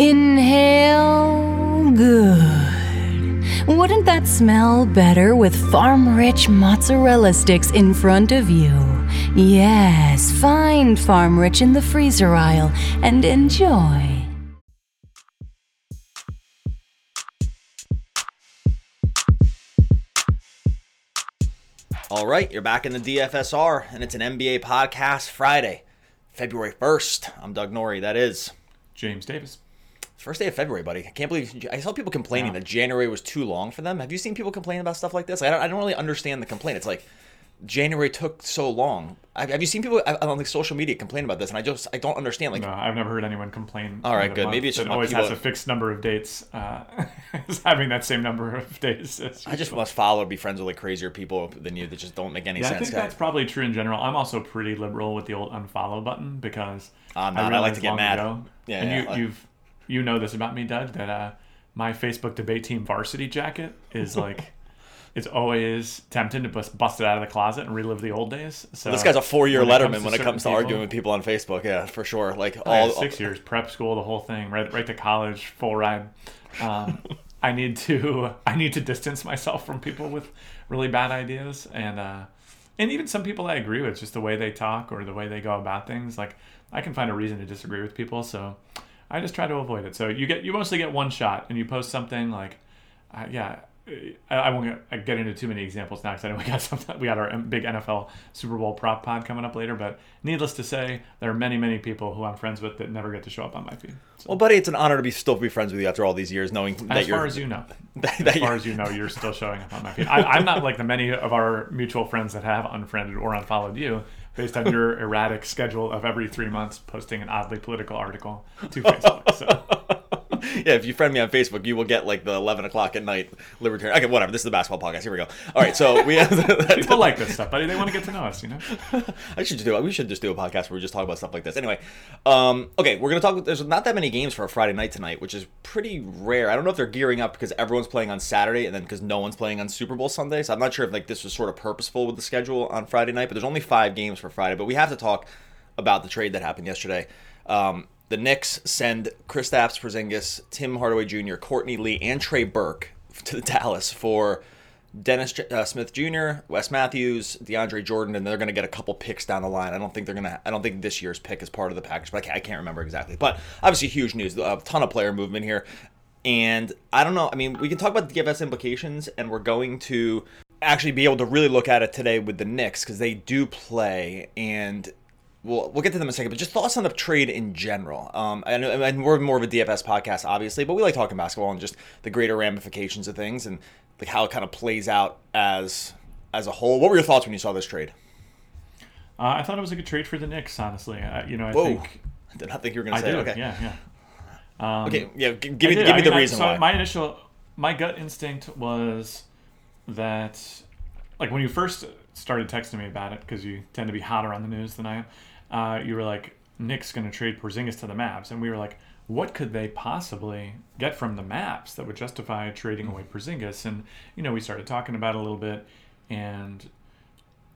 Inhale. Good. Wouldn't that smell better with farm rich mozzarella sticks in front of you? Yes, find Farm Rich in the freezer aisle and enjoy. All right, you're back in the DFSR, and it's an NBA podcast Friday, February 1st. I'm Doug Norrie. That is James Davis. First day of February, buddy. I can't believe I saw people complaining Yeah. that January was too long for them. Have you seen people complain about stuff like this? I don't, I don't really understand the complaint. It's like January took so long. Have have you seen people on like social media complain about this? And I just I don't understand. Like, No, I've never heard anyone complain. All right, good. month Maybe it's just my always people- has a fixed number of dates. Uh, having that same number of days. I just must follow be friends with like crazier people than you that just don't make any Yeah, I think guy. that's probably true in general. I'm also pretty liberal with the old unfollow button because I'm not. I like to get mad. ago- Yeah, and yeah, you, like- you've you know this about me, Doug, that uh, my Facebook debate team varsity jacket is like. It's always tempting to bust, bust it out of the closet and relive the old days. So This guy's a four-year when it comes Letterman to when it comes to arguing with people on Facebook. Yeah, for sure. Like all six years prep school, the whole thing, right, right to college, full ride. Um, I need to, I need to distance myself from people with really bad ideas, and uh, and even some people I agree with, just the way they talk or the way they go about things. Like I can find a reason to disagree with people, so I just try to avoid it. So you get, you mostly get one shot, and you post something like, uh, yeah. I, I won't get, get into too many examples now because I know we got some, we got our big NFL Super Bowl prop pod coming up later. But needless to say, there are many many people who I'm friends with that never get to show up on my feed. So, Well, buddy, it's an honor to be still be friends with you after all these years, knowing that as you're. far as you know, that as far as you know, you're still showing up on my feed. I, I'm not like the many of our mutual friends that have unfriended or unfollowed you based on your erratic schedule of every three months posting an oddly political article to Facebook. So. yeah, if you friend me on Facebook, you will get like the 11 o'clock at night libertarian. Okay, whatever. This is the basketball podcast. Here we go. All right, so we have. People like this stuff, buddy. They want to get to know us, you know. I should do. We should just do a podcast where we just talk about stuff like this. Anyway, um, okay, we're gonna talk. There's not that many games for a Friday night tonight, which is pretty rare. I don't know if they're gearing up because everyone's playing on Saturday and then because no one's playing on Super Bowl Sunday. So I'm not sure if like this was sort of purposeful with the schedule on Friday night. But there's only five games for Friday. But we have to talk about the trade that happened yesterday. Um, the Knicks send Kristaps Porzingis, Tim Hardaway Jr., Courtney Lee, and Trey Burke to the Dallas for Dennis uh, Smith Jr., Wes Matthews, DeAndre Jordan, and they're going to get a couple picks down the line. I don't think they're going to. I don't think this year's pick is part of the package, but I can't, I can't remember exactly. But obviously, huge news. A ton of player movement here, and I don't know. I mean, we can talk about the DFS implications, and we're going to actually be able to really look at it today with the Knicks because they do play and. We'll, we'll get to them in a second, but just thoughts on the trade in general. Um, and, and we're more of a DFS podcast, obviously, but we like talking basketball and just the greater ramifications of things and like how it kind of plays out as as a whole. What were your thoughts when you saw this trade? Uh, I thought it was a good trade for the Knicks, honestly. Uh, you know, I Whoa, think I did not think you were going to say. did. Okay, Yeah, yeah. Um, okay, yeah. Give me give I me the mean, I- reason so why. My initial, my gut instinct was that, like when you first started texting me about it, because you tend to be hotter on the news than I am, uh, you were like, Knicks going to trade Porzingis to the Mavs, and we were like, what could they possibly get from the Mavs that would justify trading away Porzingis? And you know, we started talking about it a little bit, and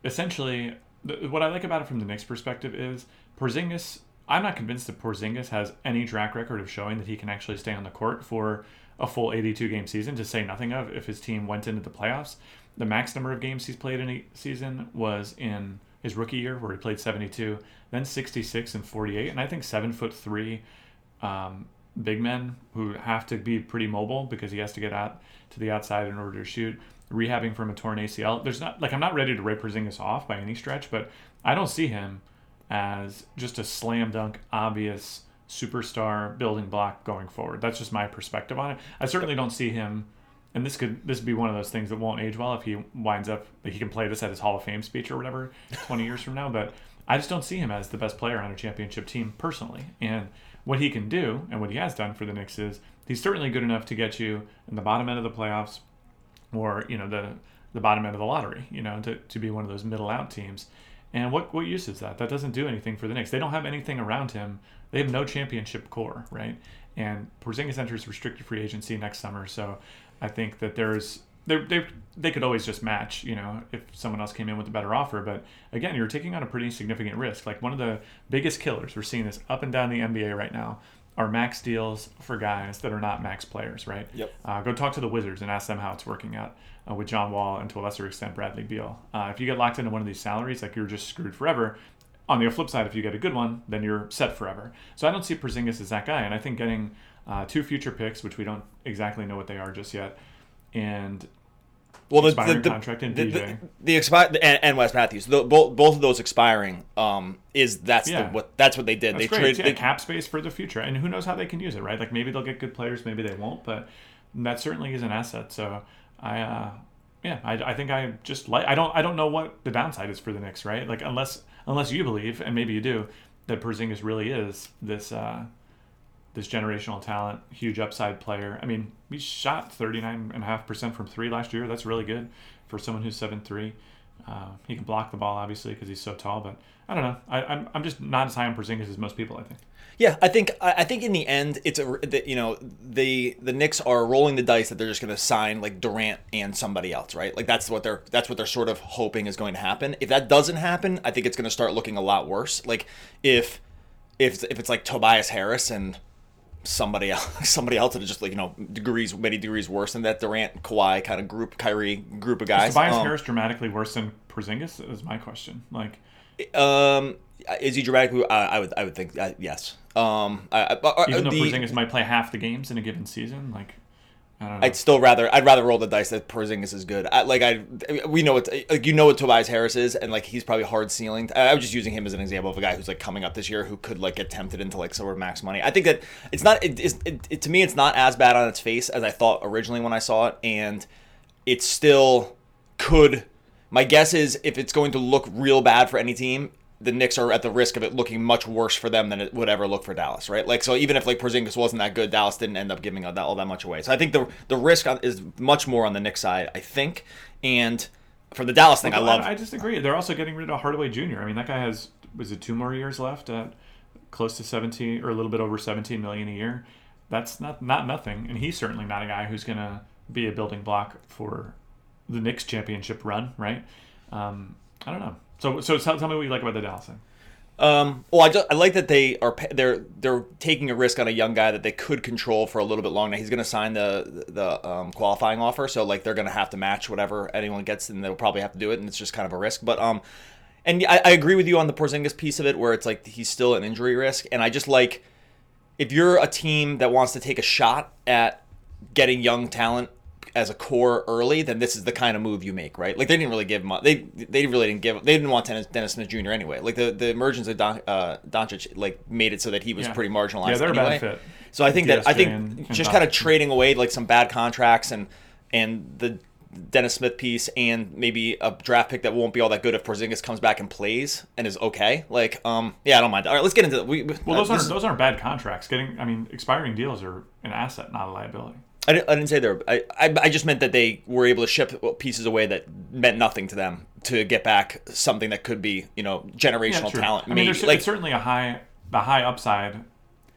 essentially, th- what I like about it from the Knicks' perspective is Porzingis. I'm not convinced that Porzingis has any track record of showing that he can actually stay on the court for a full 82 game season. To say nothing of if his team went into the playoffs, the max number of games he's played in a season was in his rookie year, where he played 72, then 66 and 48, and I think seven foot three. Um, big men who have to be pretty mobile because he has to get out to the outside in order to shoot. Rehabbing from a torn ACL. There's not like I'm not ready to rip Porzingis off by any stretch, but I don't see him as just a slam dunk, obvious superstar building block going forward. That's just my perspective on it. I certainly don't see him, and this could this would be one of those things that won't age well if he winds up like he can play this at his Hall of Fame speech or whatever 20 years from now. But I just don't see him as the best player on a championship team personally. And what he can do and what he has done for the Knicks is he's certainly good enough to get you in the bottom end of the playoffs or you know the the bottom end of the lottery, you know, to, to be one of those middle out teams. And what what use is that? That doesn't do anything for the Knicks. They don't have anything around him. They have no championship core, right? And Porzingis enters restricted free agency next summer, so I think that there's they they they could always just match, you know, if someone else came in with a better offer. But again, you're taking on a pretty significant risk. Like one of the biggest killers, we're seeing this up and down the NBA right now, are max deals for guys that are not max players, right? Yep. Uh, go talk to the Wizards and ask them how it's working out uh, with John Wall and to a lesser extent Bradley Beal. Uh, if you get locked into one of these salaries, like you're just screwed forever. On the flip side, if you get a good one, then you're set forever. So I don't see Porzingis as that guy, and I think getting uh, two future picks, which we don't exactly know what they are just yet, and well, the, expiring the, the, contract in the, DJ. the, expire and, and Wes Matthews, the, both both of those expiring, um, is that's Yeah. the, what that's what they did. That's they traded. yeah, They, cap space for the future, and who knows how they can use it, right? Like maybe they'll get good players, maybe they won't, but that certainly is an asset. So I, uh, yeah, I, I think I just like I don't I don't know what the downside is for the Knicks, right? Like unless unless you believe, and maybe you do, that Porzingis really is this uh, this generational talent, huge upside player. I mean, he shot thirty nine and a half percent from three last year. That's really good for someone who's seven three. Uh, he can block the ball obviously because he's so tall, but I don't know. I, I'm, I'm just not as high on Porzingis as most people. I think. Yeah, I think I think in the end, it's a that, you know the the Knicks are rolling the dice that they're just going to sign like Durant and somebody else, right? Like that's what they're that's what they're sort of hoping is going to happen. If that doesn't happen, I think it's going to start looking a lot worse. Like if if if it's like Tobias Harris and somebody else somebody else that is just like you know degrees many degrees worse than that Durant Kawhi kind of group Kyrie group of guys. Is Tobias Um, Harris dramatically worse than Porzingis? Is my question. Like, Um, is he dramatically? I, I would I would think uh, yes. Um, I, I, uh, even though the- Porzingis might play half the games in a given season, like, I don't know. I'd still rather I'd rather roll the dice that Porzingis is good. I, like I we know what like you know what Tobias Harris is and like he's probably hard ceiling. I, I was just using him as an example of a guy who's like coming up this year who could like get tempted into like sort of max money. I think that it's not it, it's- it, it to me it's not as bad on its face as I thought originally when I saw it and it still could my guess is if it's going to look real bad for any team the Knicks are at the risk of it looking much worse for them than it would ever look for Dallas, right? Like, so even if like Porzingis wasn't that good, Dallas didn't end up giving all that, all that much away. So I think the the risk is much more on the Knicks side, I think. And for the Dallas thing, I love. I, just agree. They're also getting rid of Hardaway Jr. I mean, that guy has was it two more years left at close to seventeen or a little bit over seventeen million a year. That's not not nothing, and he's certainly not a guy who's going to be a building block for the Knicks championship run, right? Um, I don't know. So so tell, tell me what you like about the Dallas thing. Um, well, I, just, I like that they are they're they're taking a risk on a young guy that they could control for a little bit longer. He's going to sign the the um, qualifying offer, so like they're going to have to match whatever anyone gets, and they'll probably have to do it, and it's just kind of a risk. But um, and I, I agree with you on the Porzingis piece of it, where it's like he's still an injury risk, and I just like if you're a team that wants to take a shot at getting young talent as a core early, then this is the kind of move you make, right? Like they didn't really give him, they they really didn't give, they didn't want Dennis, Dennis Smith Jr. anyway. Like the, the emergence of Don, uh, Doncic like made it so that he was Yeah. pretty marginalized. Yeah, they're a bad anyway. fit. So I think that I think just kind of trading away like some bad contracts and and the Dennis Smith piece and maybe a draft pick that won't be all that good if Porzingis comes back and plays and is okay. Like um yeah, I don't mind. All right, let's get into it. We, Well, uh, those aren't those aren't bad contracts. Getting, I mean, expiring deals are an asset, not a liability. I didn't, I didn't say they're. I, I, I just meant that they were able to ship pieces away that meant nothing to them to get back something that could be, you know, generational true. talent. I mean, maybe. there's like, certainly a high, the high upside.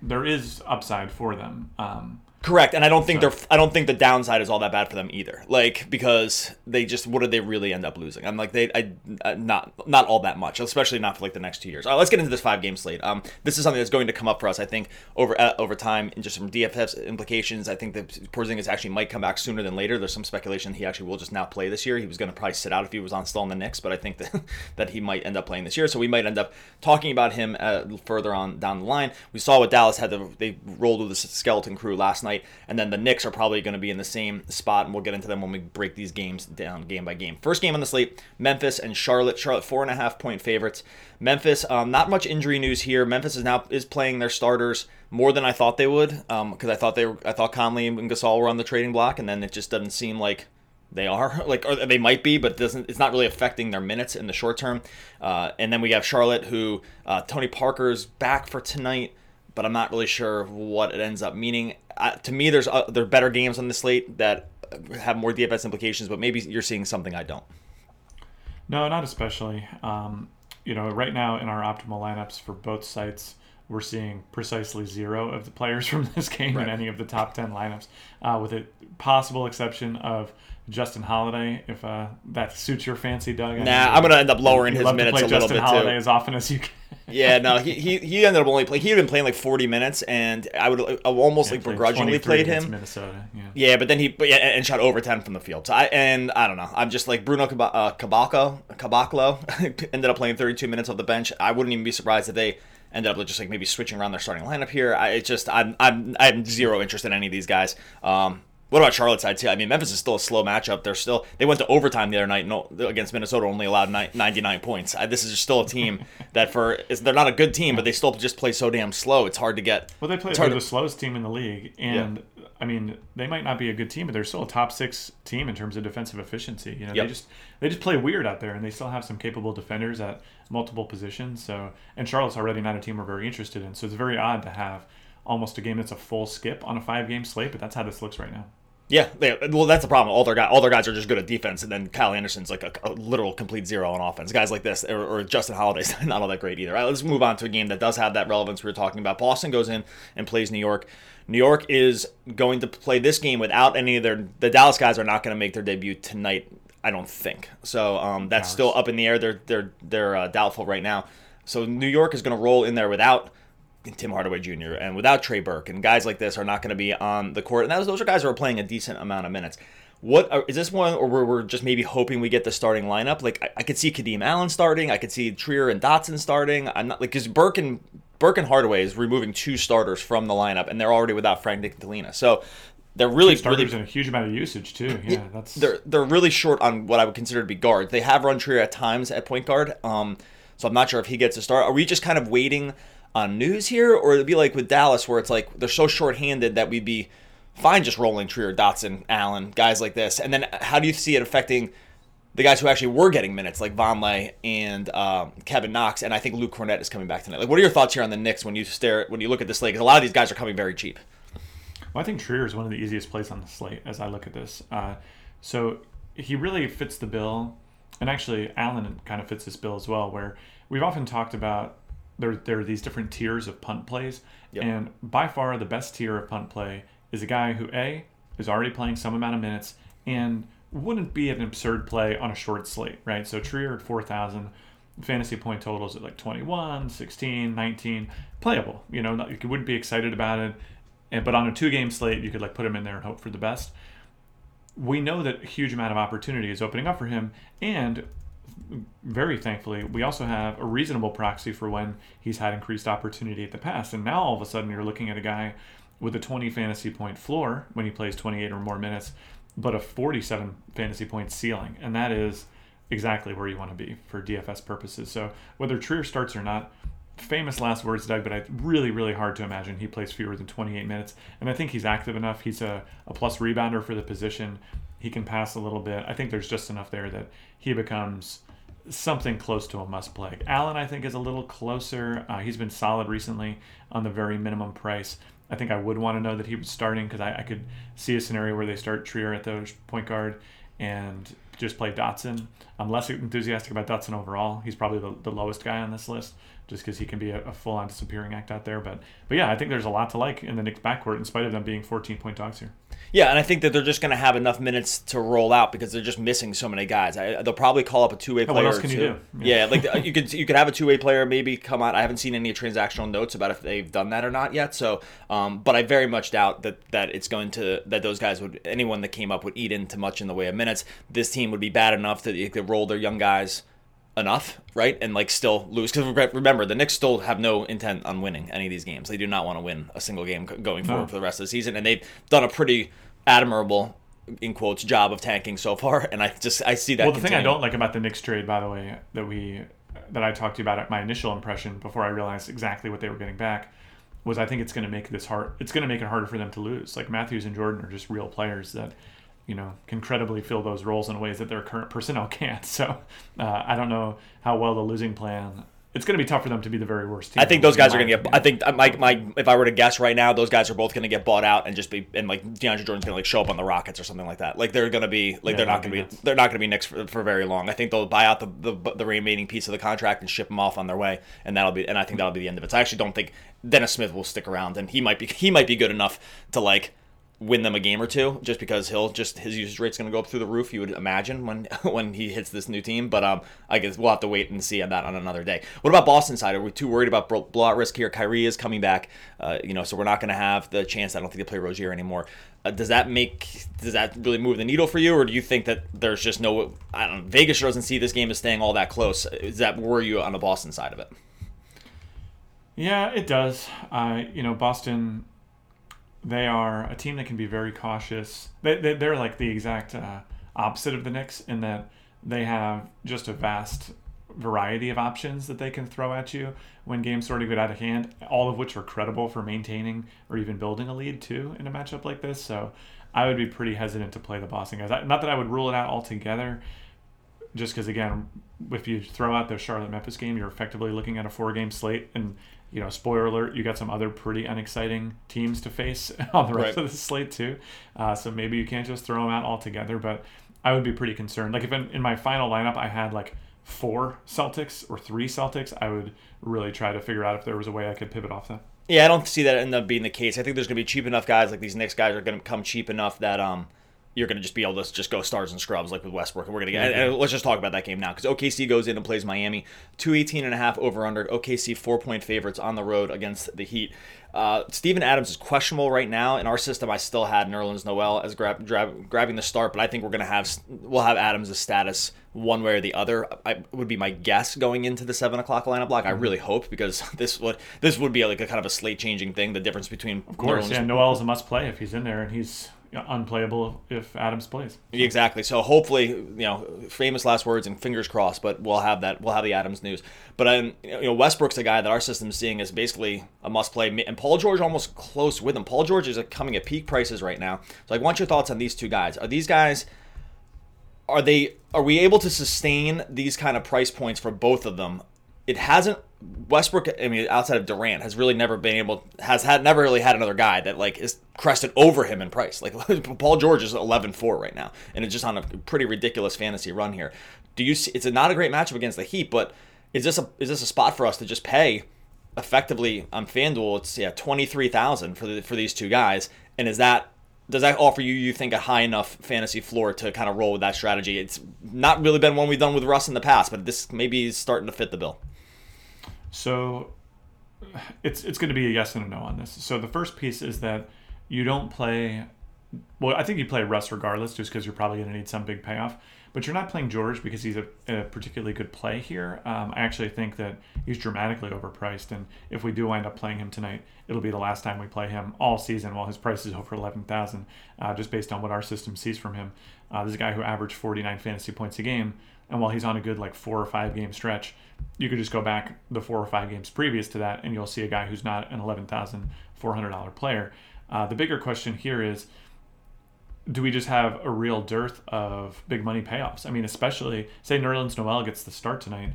There is upside for them. Um, correct, and I don't think So- they're. I don't think the downside is all that bad for them either. Like because they just what did they really end up losing? I'm like they, I, uh, not not all that much, especially not for like the next two years. All right, let's get into this five game slate. Um, this is something that's going to come up for us, I think, over uh, over time, and just some DFS implications. I think that Porzingis actually might come back sooner than later. There's some speculation he actually will just now play this year. He was going to probably sit out if he was on still in the Knicks, but I think that that he might end up playing this year. So we might end up talking about him uh, further on down the line. We saw what Dallas had to they rolled with the skeleton crew last night, and then the Knicks are probably going to be in the same spot, and we'll get into them when we break these games down game by game. First game on the slate: Memphis and Charlotte. Charlotte four and a half point favorites. Memphis, um, not much injury news here. Memphis is now is playing their starters more than I thought they would, because I thought they were, I thought Conley and Gasol were on the trading block, and then it just doesn't seem like they are like or they might be but it doesn't it's not really affecting their minutes in the short term uh, and then we have charlotte who uh, tony parker's back for tonight but i'm not really sure what it ends up meaning uh, to me there's uh, there are better games on the slate that have more dfs implications but maybe you're seeing something i don't no, not especially. Um, you know, right now in our optimal lineups for both sites, we're seeing precisely zero of the players from this game Right. in any of the top ten lineups, uh, with a possible exception of Justin Holiday, if uh, that suits your fancy, Doug. I nah, I'm gonna end up lowering his to minutes a little bit. Justin bit Holiday too as often as you can. yeah, no, he, he he ended up only playing. He had been playing like 40 minutes, and I would I almost like begrudgingly played him. Minnesota, yeah. Yeah, but then he but yeah, and shot over 10 from the field. So I and I don't know. I'm just like Bruno Cab- uh, Caboclo, Caboclo ended up playing 32 minutes off the bench. I wouldn't even be surprised if they ended up just like maybe switching around their starting lineup here. I it's just I'm I'm I have zero interest in any of these guys. Um, what about Charlotte's side too? I mean, Memphis is still a slow matchup. They're still they went to overtime the other night no, against Minnesota, only allowed 99 points. I, this is still a team that for they're not a good team, but they still just play so damn slow. It's hard to get. Well, they play they're hard the to- slowest team in the league, and I mean they might not be a good team, but they're still a top six team in terms of defensive efficiency. You know, Yep. they just they just play weird out there, and they still have some capable defenders at multiple positions. So, and Charlotte's already not a team we're very interested in. So it's very odd to have almost a game that's a full skip on a five game slate, but that's how this looks right now. Yeah, they, well, that's the problem. All their guys, all their guys are just good at defense, and then Kyle Anderson's like a, a literal complete zero on offense. Guys like this, or, or Justin Holiday's not all that great either. All right, let's move on to a game that does have that relevance we were talking about. Boston goes in and plays New York. New York is going to play this game without any of their. The Dallas guys are not going to make their debut tonight. I don't think so. Um, that's Ours. still up in the air. They're they're they're uh, doubtful right now. So New York is going to roll in there without Tim Hardaway Jr. and without Trey Burke and guys like this are not going to be on the court. And those, those are guys who are playing a decent amount of minutes. What are, is this one, or where we're just maybe hoping we get the starting lineup? Like I, I could see Kadeem Allen starting, I could see Trier and Dotson starting. I'm not like because Burke and Burke and Hardaway is removing two starters from the lineup, and they're already without Frank Ntilikina. So they're really Two starters really and a huge amount of usage too. Yeah, that's they're they're really short on what I would consider to be guards. They have run Trier at times at point guard, um, so I'm not sure if he gets a start. Are we just kind of waiting on news here, or it'd be like with Dallas, where it's like they're so short-handed that we'd be fine just rolling Trier, Dotson, Allen, guys like this, and then how do you see it affecting? The guys who actually were getting minutes, like Vonleh and um, Kevin Knox, and I think Luke Kornet is coming back tonight. Like, what are your thoughts here on the Knicks when you stare when you look at this slate? Because a lot of these guys are coming very cheap. Well, I think Trier is one of the easiest plays on the slate as I look at this. Uh, so he really fits the bill, and actually Allen kind of fits this bill as well. Where we've often talked about there there are these different tiers of punt plays, Yep. and by far the best tier of punt play is a guy who a is already playing some amount of minutes and wouldn't be an absurd play on a short slate, right? So Trier at four thousand fantasy point totals at like 21 16 19 playable you know not, you wouldn't be excited about it and but on a two game slate you could like put him in there and hope for the best we know that a huge amount of opportunity is opening up for him and very thankfully we also have a reasonable proxy for when he's had increased opportunity at the past and now all of a sudden you're looking at a guy with a 20 fantasy point floor when he plays 28 or more minutes but a 47 fantasy point ceiling and that is exactly where you want to be for DFS purposes so whether Trier starts or not famous last words, Doug, but it's really, really hard to imagine he plays fewer than 28 minutes. And I think he's active enough. He's a, a plus rebounder for the position. He can pass a little bit. I think there's just enough there that he becomes something close to a must play. Allen, I think, is a little closer. Uh, he's been solid recently on the very minimum price. I think I would want to know that he was starting because I, I could see a scenario where they start Trier at the point guard and just play Dotson. I'm less enthusiastic about Dotson overall. He's probably the, the lowest guy on this list just because he can be a, a full-on disappearing act out there. But but yeah, I think there's a lot to like in the Knicks backcourt in spite of them being 14 point dogs here. Yeah, and I think that they're just going to have enough minutes to roll out because they're just missing so many guys. I, they'll probably call up a two-way what player. else or can you do? Yeah, like uh, you could you could have a two-way player maybe come out. I haven't seen any transactional notes about if they've done that or not yet. So, um, but I very much doubt that that it's going to that those guys would anyone that came up would eat into much in the way of minutes. This team would be bad enough that they could roll their young guys enough, right? And like still lose because remember the Knicks still have no intent on winning any of these games. They do not want to win a single game going forward No. for the rest of the season, and they've done a pretty admirable in quotes job of tanking so far. And I just I see that. Well, the thing I don't like about the Knicks trade, by the way, that we that I talked to you about at my initial impression before I realized exactly what they were getting back was I think it's going to make this hard. It's going to make it harder for them to lose. Like Matthews and Jordan are just real players that you know can credibly fill those roles in ways that their current personnel can't. So uh, I don't know how well the losing plan. It's going to be tough for them to be the very worst team. I think those guys are going to get. I think my, my if I were to guess right now, those guys are both going to get bought out and just be and like DeAndre Jordan's going to like show up on the Rockets or something like that. Like they're going to be like Yeah, they're not going to be nuts. they're not going to be Knicks for, for very long. I think they'll buy out the, the the remaining piece of the contract and ship them off on their way, and that'll be and I think that'll be the end of it. So I actually don't think Dennis Smith will stick around, and he might be he might be good enough to like win them a game or two just because he'll just his usage rate's going to go up through the roof you would imagine when when he hits this new team but um i guess we'll have to wait and see on that on another day. What about boston side? Are we too worried about blowout risk here? Kyrie is coming back uh, you know so we're not going to have the chance i don't think to play rozier anymore. Uh, does that make does that really move the needle for you or do you think that there's just no i don't know vegas doesn't see this game as staying all that close. Is that where you on the boston side of it? Yeah it does. Uh, you know boston they are a team that can be very cautious. They, they, they're like the exact uh, opposite of the Knicks in that they have just a vast variety of options that they can throw at you when games sort of get out of hand, all of which are credible for maintaining or even building a lead too in a matchup like this. So I would be pretty hesitant to play the Boston guys. Not that I would rule it out altogether, just because again, if you throw out the Charlotte Memphis game, you're effectively looking at a four game slate, and you know, spoiler alert, you got some other pretty unexciting teams to face on the rest right. of the slate too. Uh, so maybe you can't just throw them out altogether. But I would be pretty concerned. Like if in, in my final lineup I had like four Celtics or three Celtics, I would really try to figure out if there was a way I could pivot off that. Yeah, I don't see that end up being the case. I think there's going to be cheap enough guys like these Knicks guys are going to come cheap enough that um you're going to just be able to just go stars and scrubs like with Westbrook. And we're going to get, and let's just talk about that game now because OKC goes in and plays Miami. 218 and a half over under. OKC four point favorites on the road against the Heat. Uh, Steven Adams is questionable right now. In our system, I still had Nerlens Noel as grab, grab, grabbing the start, but I think we're going to have we'll have Adams' status one way or the other. I would be my guess going into the seven o'clock lineup block. I mm-hmm. really hope because this would this would be like a kind of a slate changing thing. The difference between of course, Nerlens yeah, Noel is a must play if he's in there and he's unplayable if Adams plays. Exactly. So hopefully, you know, famous last words and fingers crossed. But we'll have that. We'll have the Adams news. But um, you know, Westbrook's a guy that our system's seeing as basically a must play, and Paul George almost close with him. Paul George is coming at peak prices right now. So I want your thoughts on these two guys. Are these guys? Are they? Are we able to sustain these kind of price points for both of them? It hasn't Westbrook, I mean, outside of Durant, has really never been able has had never really had another guy that like is crested over him in price. Like Paul George is 11-4 right now, and it's just on a pretty ridiculous fantasy run here. Do you see? It's a, not a great matchup against the Heat, but is this a is this a spot for us to just pay effectively on FanDuel? It's yeah twenty three thousand for the, for these two guys, and is that does that offer you, you think, a high enough fantasy floor to kind of roll with that strategy? It's not really been one we've done with Russ in the past, but this maybe is starting to fit the bill. So it's it's going to be a yes and a no on this. So the first piece is that you don't play. Well, I think you play Russ regardless, just because you're probably going to need some big payoff. But you're not playing George because he's a, a particularly good play here. Um, I actually think that he's dramatically overpriced, and if we do wind up playing him tonight, it'll be the last time we play him all season. While his price is over eleven thousand, uh, just based on what our system sees from him. Uh, this is a guy who averaged 49 fantasy points a game, and while he's on a good like four or five game stretch, you could just go back the four or five games previous to that, and you'll see a guy who's not an eleven thousand four hundred dollar player. Uh, the bigger question here is, do we just have a real dearth of big money payoffs? I mean, especially say Nerlens Noel gets the start tonight,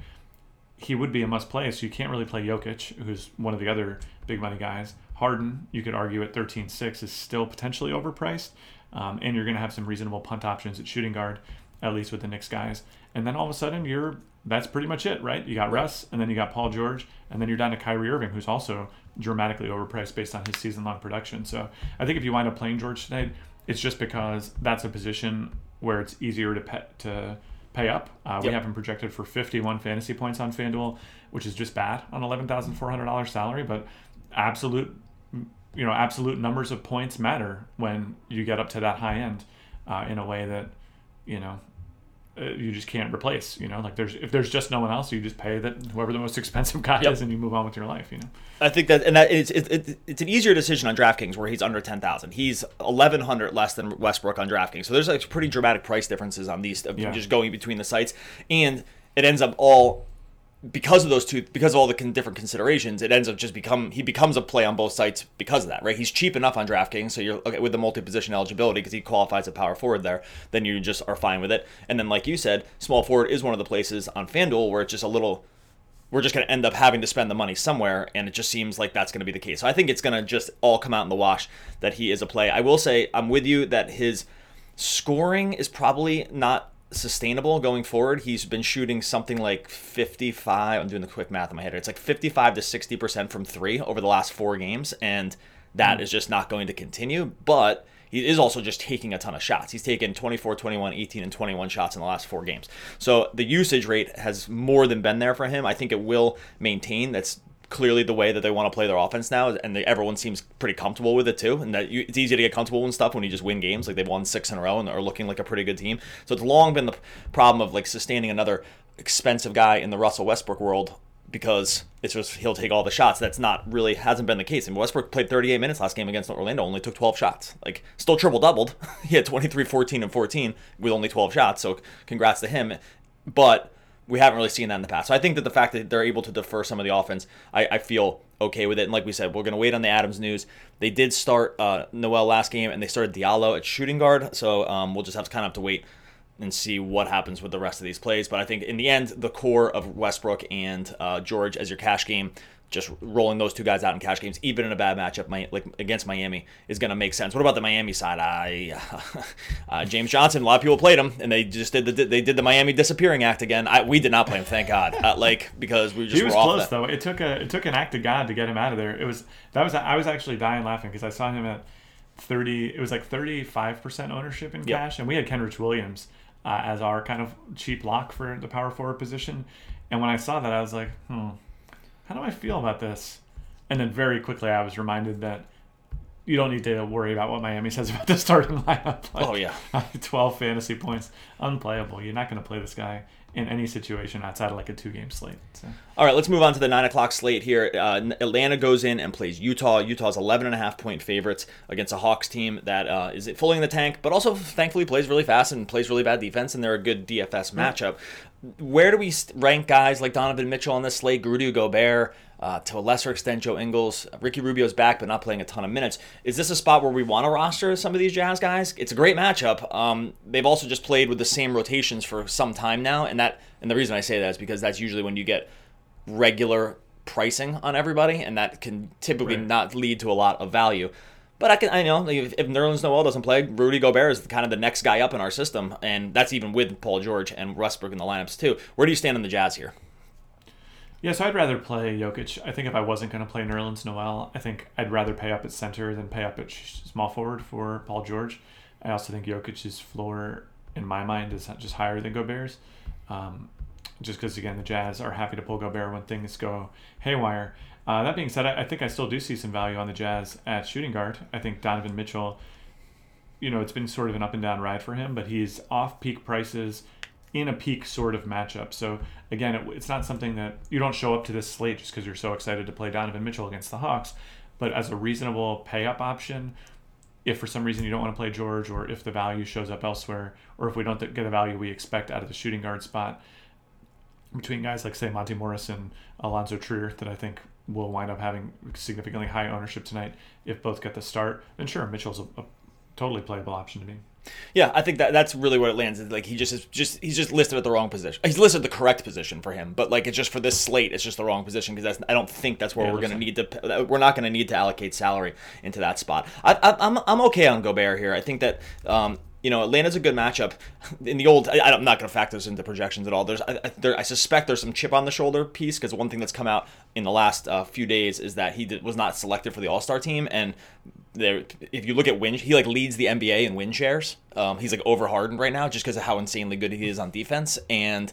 he would be a must play. So you can't really play Jokic, who's one of the other big money guys. Harden, you could argue at 13-6 is still potentially overpriced, um, and you're going to have some reasonable punt options at shooting guard, at least with the Knicks guys. And then all of a sudden, you're that's pretty much it, right? You got Russ, and then you got Paul George, and then you're down to Kyrie Irving, who's also dramatically overpriced based on his season long production. So I think if you wind up playing George tonight, it's just because that's a position where it's easier to pay, to pay up. Uh, yep. We have him projected for 51 fantasy points on FanDuel, which is just bad on $11,400 salary, but absolute you know absolute numbers of points matter when you get up to that high end uh, in a way that you know uh, you just can't replace. You know, like there's if there's just no one else, you just pay that whoever the most expensive guy yep. is, and you move on with your life. You know. I think that and that it's it's, it's an easier decision on DraftKings where he's under ten thousand. He's eleven hundred less than Westbrook on DraftKings. So there's like pretty dramatic price differences on these yeah. just going between the sites, and it ends up all because of those two, because of all the con- different considerations, it ends up just become he becomes a play on both sites because of that, right? He's cheap enough on DraftKings, so you're okay with the multi-position eligibility because he qualifies a power forward there. Then you just are fine with it. And then, like you said, small forward is one of the places on FanDuel where it's just a little. We're just going to end up having to spend the money somewhere, and it just seems like that's going to be the case. So I think it's going to just all come out in the wash that he is a play. I will say I'm with you that his scoring is probably not sustainable going forward. He's been shooting something like 55. I'm doing the quick math in my head. It's like 55 to 60% from three over the last four games. And that mm. is just not going to continue. But he is also just taking a ton of shots. He's taken 24, 21, 18, and 21 shots in the last four games. So the usage rate has more than been there for him. I think it will maintain. That's clearly the way that they want to play their offense now, and they, everyone seems pretty comfortable with it too. And that you, it's easy to get comfortable and stuff when you just win games, like they've won six in a row and are looking like a pretty good team. So it's long been the problem of like sustaining another expensive guy in the Russell Westbrook world because it's just he'll take all the shots. That's not really hasn't been the case. And Westbrook played 38 minutes last game against Orlando, only took 12 shots. Like still triple doubled. he had 23, 14, and 14 with only 12 shots. So congrats to him. But we haven't really seen that in the past. So I think that the fact that they're able to defer some of the offense, I, I feel okay with it. And like we said, we're going to wait on the Adams news. They did start uh, Noel last game, and they started Diallo at shooting guard. So um, we'll just have to kind of have to wait and see what happens with the rest of these plays. But I think in the end, the core of Westbrook and uh, George as your cash game just rolling those two guys out in cash games, even in a bad matchup like against Miami, is going to make sense. What about the Miami side? I uh, James Johnson. A lot of people played him, and they just did the they did the Miami disappearing act again. I, we did not play him, thank God. Uh, like because we just he was close though. It took a it took an act of God to get him out of there. It was that was I was actually dying laughing because I saw him at thirty. It was like thirty five percent ownership in Yep. cash, and we had Kenrich Williams uh, as our kind of cheap lock for the power forward position. And when I saw that, I was like, hmm, how do I feel about this? And then very quickly, I was reminded that you don't need to worry about what Miami says about the starting lineup. Oh, like, Oh, yeah. 12 fantasy points, unplayable. You're not going to play this guy in any situation outside of like a two game slate. So. All right, let's move on to the nine o'clock slate here. Uh, Atlanta goes in and plays Utah. Utah's 11 and a half point favorites against a Hawks team that uh, is fully in the tank, but also thankfully plays really fast and plays really bad defense, and they're a good DFS matchup. Where do we rank guys like Donovan Mitchell on this slate, Rudy Gobert? Uh, to a lesser extent, Joe Ingles. Ricky Rubio's back, but not playing a ton of minutes. Is this a spot where we want to roster some of these Jazz guys? It's a great matchup. Um, they've also just played with the same rotations for some time now, and that and the reason I say that is because that's usually when you get regular pricing on everybody, and that can typically Right. not lead to a lot of value. But I can, I know like, if, if Nerlens Noel doesn't play, Rudy Gobert is kind of the next guy up in our system, and that's even with Paul George and Westbrook in the lineups too. Where do you stand on the Jazz here? Yeah, so I'd rather play Jokic. I think if I wasn't going to play Nerlens Noel, I think I'd rather pay up at center than pay up at small forward for Paul George. I also think Jokic's floor, in my mind, is just higher than Gobert's. Um, just because, again, the Jazz are happy to pull Gobert when things go haywire. Uh, that being said, I, I think I still do see some value on the Jazz at shooting guard. I think Donovan Mitchell, you know, it's been sort of an up and down ride for him, but he's off peak prices in a peak sort of matchup. So again, it, it's not something that you don't show up to this slate just because you're so excited to play Donovan Mitchell against the Hawks, but as a reasonable pay up option. If for some reason you don't want to play George, or if the value shows up elsewhere, or if we don't get the value we expect out of the shooting guard spot, between guys like say Monte Morris and Alonzo Trier that I think will wind up having significantly high ownership tonight if both get the start, then sure, Mitchell's a, a totally playable option to me. Yeah, I think that that's really where it lands. Is Like he just is just he's just listed at the wrong position. He's listed the correct position for him, but like it's just for this slate, it's just the wrong position because that's I don't think that's where Yeah, we're going to need to we're not going to need to allocate salary into that spot. I, I, I'm I'm okay on Gobert here. I think that. Um, you know, Atlanta's a good matchup. In the old, I, I'm not going to factor this into projections at all. There's, I, I, there, I suspect there's some chip on the shoulder piece because one thing that's come out in the last uh, few days is that he did, was not selected for the All Star team, and there, if you look at win, he like leads the NBA in win shares. Um, he's like over hardened right now just because of how insanely good he is on defense, and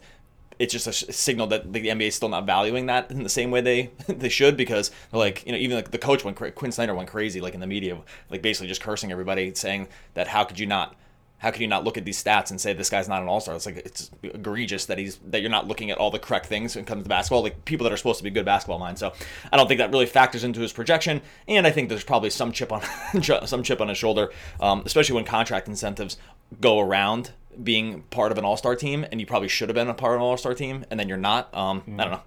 it's just a signal that the NBA is still not valuing that in the same way they they should because like you know even like the coach went Quinn Snyder went crazy like in the media like basically just cursing everybody saying that how could you not how can you not look at these stats and say this guy's not an all-star? It's like it's egregious that he's that you're not looking at all the correct things when it comes to basketball, like people that are supposed to be good basketball minds. So I don't think that really factors into his projection, and I think there's probably some chip on some chip on his shoulder, um, especially when contract incentives go around being part of an all-star team, and you probably should have been a part of an all-star team, and then you're not. Um, I don't know.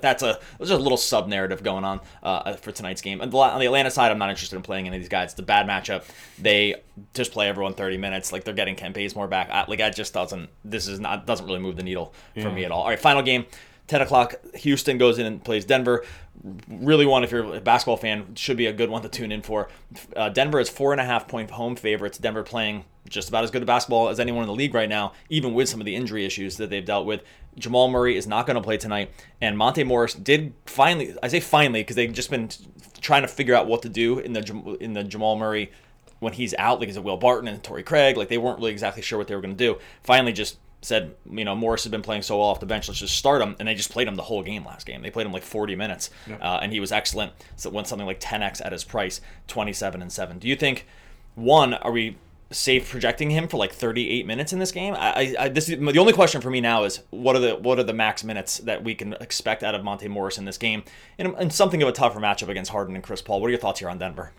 That's a there's just a little sub narrative going on uh, for tonight's game. And on the Atlanta side, I'm not interested in playing any of these guys. It's a bad matchup. They just play everyone 30 minutes. Like they're getting Ken more back. I, like that just doesn't. This is not doesn't really move the needle for Yeah. me at all. All right, final game. 10 o'clock, Houston goes in and plays Denver. Really one, if you're a basketball fan, should be a good one to tune in for. Uh, Denver is four and a half point home favorites. Denver playing just about as good a basketball as anyone in the league right now, even with some of the injury issues that they've dealt with. Jamal Murray is not going to play tonight, and Monte Morris did finally. I say finally because they've just been trying to figure out what to do in the in the Jamal Murray when he's out, like is it Will Barton and Torrey Craig, like they weren't really exactly sure what they were going to do. Finally, just said, you know, Morris has been playing so well off the bench, let's just start him. And they just played him the whole game last game. They played him like 40 minutes, yep. uh, and he was excellent. So went something like 10x at his price, 27 and 7. Do you think, one, are we safe projecting him for like 38 minutes in this game? I, I this is, the only question for me now is what are the what are the max minutes that we can expect out of Monte Morris in this game, and, and something of a tougher matchup against Harden and Chris Paul. What are your thoughts here on Denver?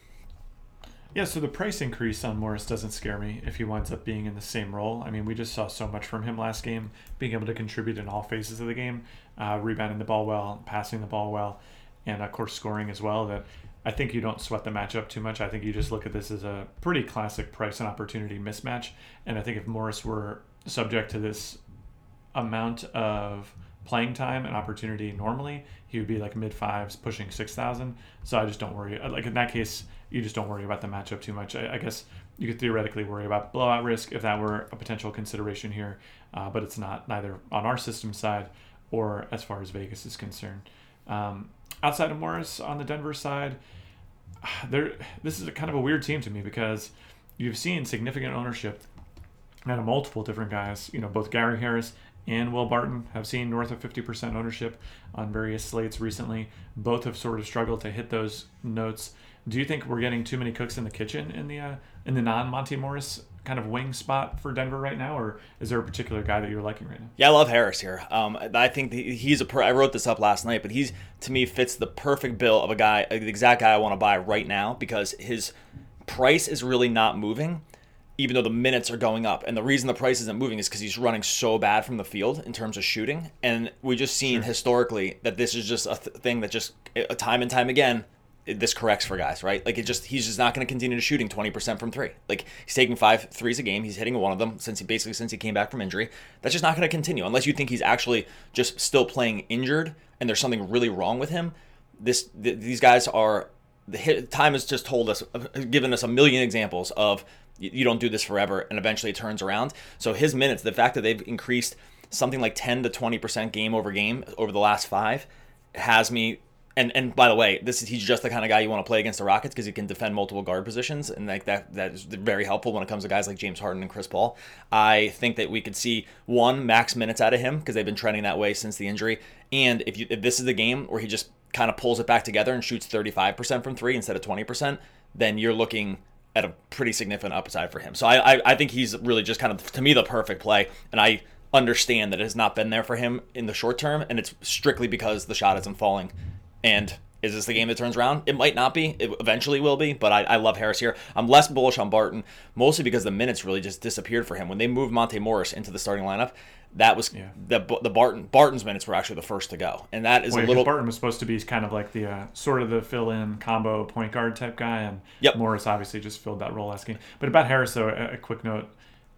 Yeah, so the price increase on Morris doesn't scare me if he winds up being in the same role. I mean, we just saw so much from him last game, being able to contribute in all phases of the game, uh, rebounding the ball well, passing the ball well, and of course scoring as well. That I think you don't sweat the matchup too much. I think you just look at this as a pretty classic price and opportunity mismatch. And I think if Morris were subject to this amount of playing time and opportunity normally, he would be like mid fives, pushing six thousand. So I just don't worry. Like in that case, you just don't worry about the matchup too much. I, I guess you could theoretically worry about blowout risk if that were a potential consideration here, uh, but it's not neither on our system side or as far as Vegas is concerned. Um, outside of Morris on the Denver side, there this is kind of a weird team to me because you've seen significant ownership out of multiple different guys. You know, both Gary Harris and Will Barton have seen north of 50% ownership on various slates recently. Both have sort of struggled to hit those notes. Do you think we're getting too many cooks in the kitchen in the uh, in the non Monte Morris kind of wing spot for Denver right now, or is there a particular guy that you're liking right now? Yeah, I love Harris here. Um, I think he's a. Per- I wrote this up last night, but he's to me fits the perfect bill of a guy, the exact guy I want to buy right now because his price is really not moving even though the minutes are going up. And the reason the price isn't moving is because he's running so bad from the field in terms of shooting. And we just seen sure. historically that this is just a th- thing that just eh, time and time again this corrects for guys, right? Like it just he's just not going to continue to shooting 20% from 3. Like he's taking five threes a game, he's hitting one of them since he basically since he came back from injury. That's just not going to continue unless you think he's actually just still playing injured and there's something really wrong with him. This th- these guys are the hit, time has just told us uh, given us a million examples of you don't do this forever and eventually it turns around. So his minutes, the fact that they've increased something like 10 to 20% game over game over the last 5 has me and and by the way, this is he's just the kind of guy you want to play against the Rockets because he can defend multiple guard positions, and like that that is very helpful when it comes to guys like James Harden and Chris Paul. I think that we could see one max minutes out of him because they've been trending that way since the injury. And if you if this is the game where he just kind of pulls it back together and shoots 35% from three instead of 20%, then you're looking at a pretty significant upside for him. So I, I, I think he's really just kind of to me the perfect play, and I understand that it has not been there for him in the short term, and it's strictly because the shot isn't falling. And is this the game that turns around? It might not be. It eventually will be, but I, I, love Harris here. I'm less bullish on Barton, mostly because the minutes really just disappeared for him. When they moved Monte Morris into the starting lineup, that was yeah. the the Barton Barton's minutes were actually the first to go, and that is Wait, a little. Barton was supposed to be kind of like the uh, sort of the fill-in combo point guard type guy, and yep. Morris obviously just filled that role last game. But about Harris, though, a, a quick note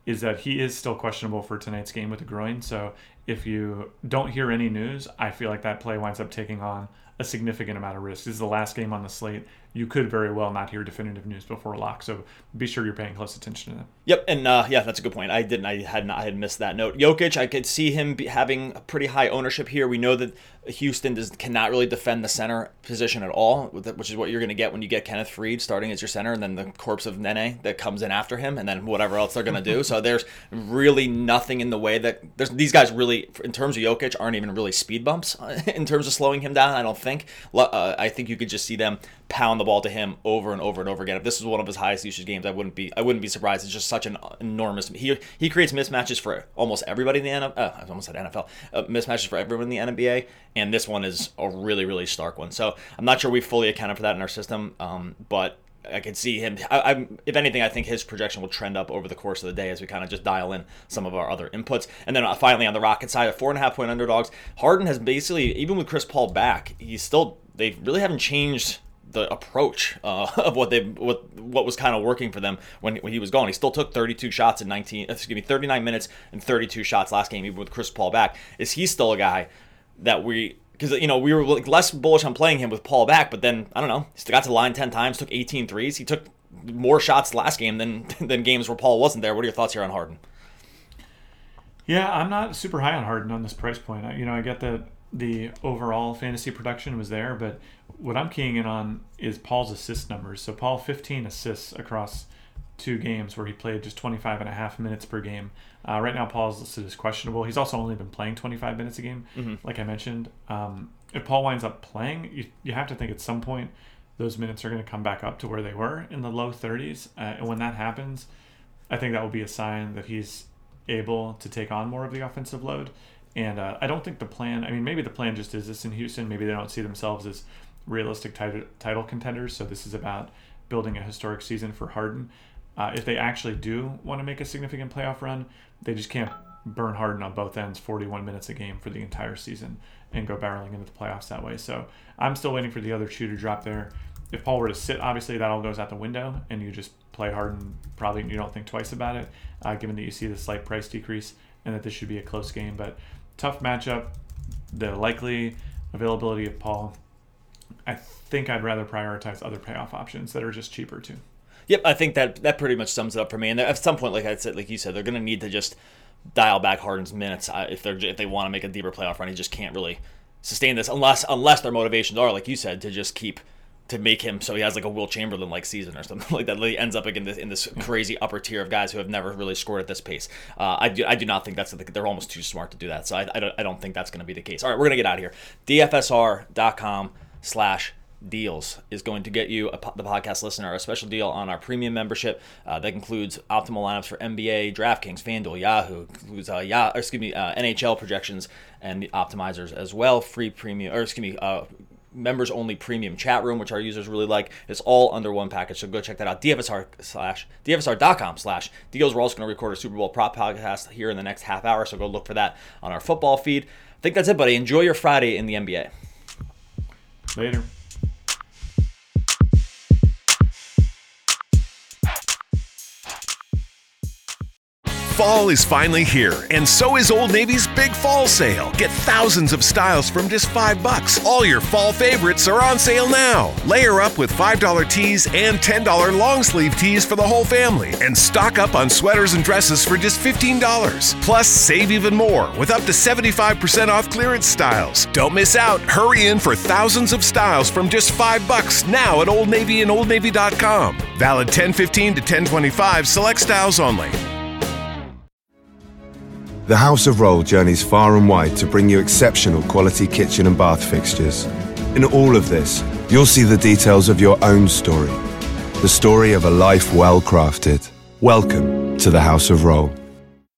is that he is still questionable for tonight's game with the groin. So if you don't hear any news, I feel like that play winds up taking on a significant amount of risk. This is the last game on the slate. You could very well not hear definitive news before lock, so be sure you're paying close attention to that. Yep, and uh, yeah, that's a good point. I didn't, I had not, I had missed that note. Jokic, I could see him having a pretty high ownership here. We know that Houston does cannot really defend the center position at all, which is what you're going to get when you get Kenneth Faried starting as your center, and then the corpse of Nene that comes in after him, and then whatever else they're going to do. so there's really nothing in the way that there's these guys really, in terms of Jokic, aren't even really speed bumps in terms of slowing him down. I don't think. Uh, I think you could just see them pound the ball to him over and over and over again. If this was one of his highest usage games, I wouldn't be I wouldn't be surprised. It's just such an enormous. He he creates mismatches for almost everybody in the NFL. Uh, I almost said NFL uh, mismatches for everyone in the NBA, and this one is a really really stark one. So I'm not sure we fully accounted for that in our system, um, but. I could see him. I, I, if anything, I think his projection will trend up over the course of the day as we kind of just dial in some of our other inputs. And then uh, finally, on the Rocket side, four and a half point underdogs. Harden has basically, even with Chris Paul back, he's still. They really haven't changed the approach uh, of what they what what was kind of working for them when, when he was gone. He still took 32 shots in 19 excuse me 39 minutes and 32 shots last game even with Chris Paul back. Is he still a guy that we because you know we were like less bullish on playing him with Paul back, but then I don't know, he still got to the line 10 times, took 18 threes. He took more shots last game than than games where Paul wasn't there. What are your thoughts here on Harden? Yeah, I'm not super high on Harden on this price point. You know, I get that the overall fantasy production was there, but what I'm keying in on is Paul's assist numbers. So Paul 15 assists across two games where he played just 25 and a half minutes per game. Uh, right now, Paul's is listed as questionable. He's also only been playing 25 minutes a game, Mm-hmm. like I mentioned. Um, if Paul winds up playing, you, you have to think at some point those minutes are going to come back up to where they were in the low 30s. Uh, and when that happens, I think that will be a sign that he's able to take on more of the offensive load. And uh, I don't think the plan, I mean, maybe the plan just is this in Houston. Maybe they don't see themselves as realistic title, title contenders. So this is about building a historic season for Harden. Uh, if they actually do want to make a significant playoff run, they just can't burn Harden on both ends 41 minutes a game for the entire season and go barreling into the playoffs that way. So I'm still waiting for the other shoe to drop there. If Paul were to sit, obviously that all goes out the window and you just play Harden. Probably you don't think twice about it, uh, given that you see the slight price decrease and that this should be a close game. But tough matchup. The likely availability of Paul. I think I'd rather prioritize other payoff options that are just cheaper too. Yep, I think that that pretty much sums it up for me. And at some point, like I said, like you said, they're going to need to just dial back Harden's minutes uh, if they're if they want to make a deeper playoff run. He just can't really sustain this unless unless their motivations are, like you said, to just keep to make him so he has like a Wilt Chamberlain like season or something like that. He ends up like in this in this crazy upper tier of guys who have never really scored at this pace. Uh, I do I do not think that's the, they're almost too smart to do that. So I, I don't I don't think that's going to be the case. All right, we're gonna get out of here. DFSR.com slash deals is going to get you the podcast listener a special deal on our premium membership uh, that includes optimal lineups for NBA, DraftKings, FanDuel, Yahoo, includes uh, excuse me, uh, NHL projections and the optimizers as well. Free premium, or excuse me, uh, members only premium chat room, which our users really like. It's all under one package, so go check that out. DFSR slash DFSR.com slash deals. We're also going to record a Super Bowl prop podcast here in the next half hour, so go look for that on our football feed. I think that's it, buddy. Enjoy your Friday in the NBA. Later. Fall is finally here, and so is Old Navy's Big Fall Sale. Get thousands of styles from just five bucks. All your fall favorites are on sale now. Layer up with $5 tees and $10 long sleeve tees for the whole family, and stock up on sweaters and dresses for just $15. Plus, save even more with up to 75% off clearance styles. Don't miss out. Hurry in for thousands of styles from just five bucks now at Old Navy and OldNavy.com. Valid 1015 to 1025, select styles only. The House of Rohl journeys far and wide to bring you exceptional quality kitchen and bath fixtures. In all of this, you'll see the details of your own story. The story of a life well crafted. Welcome to the House of Rohl.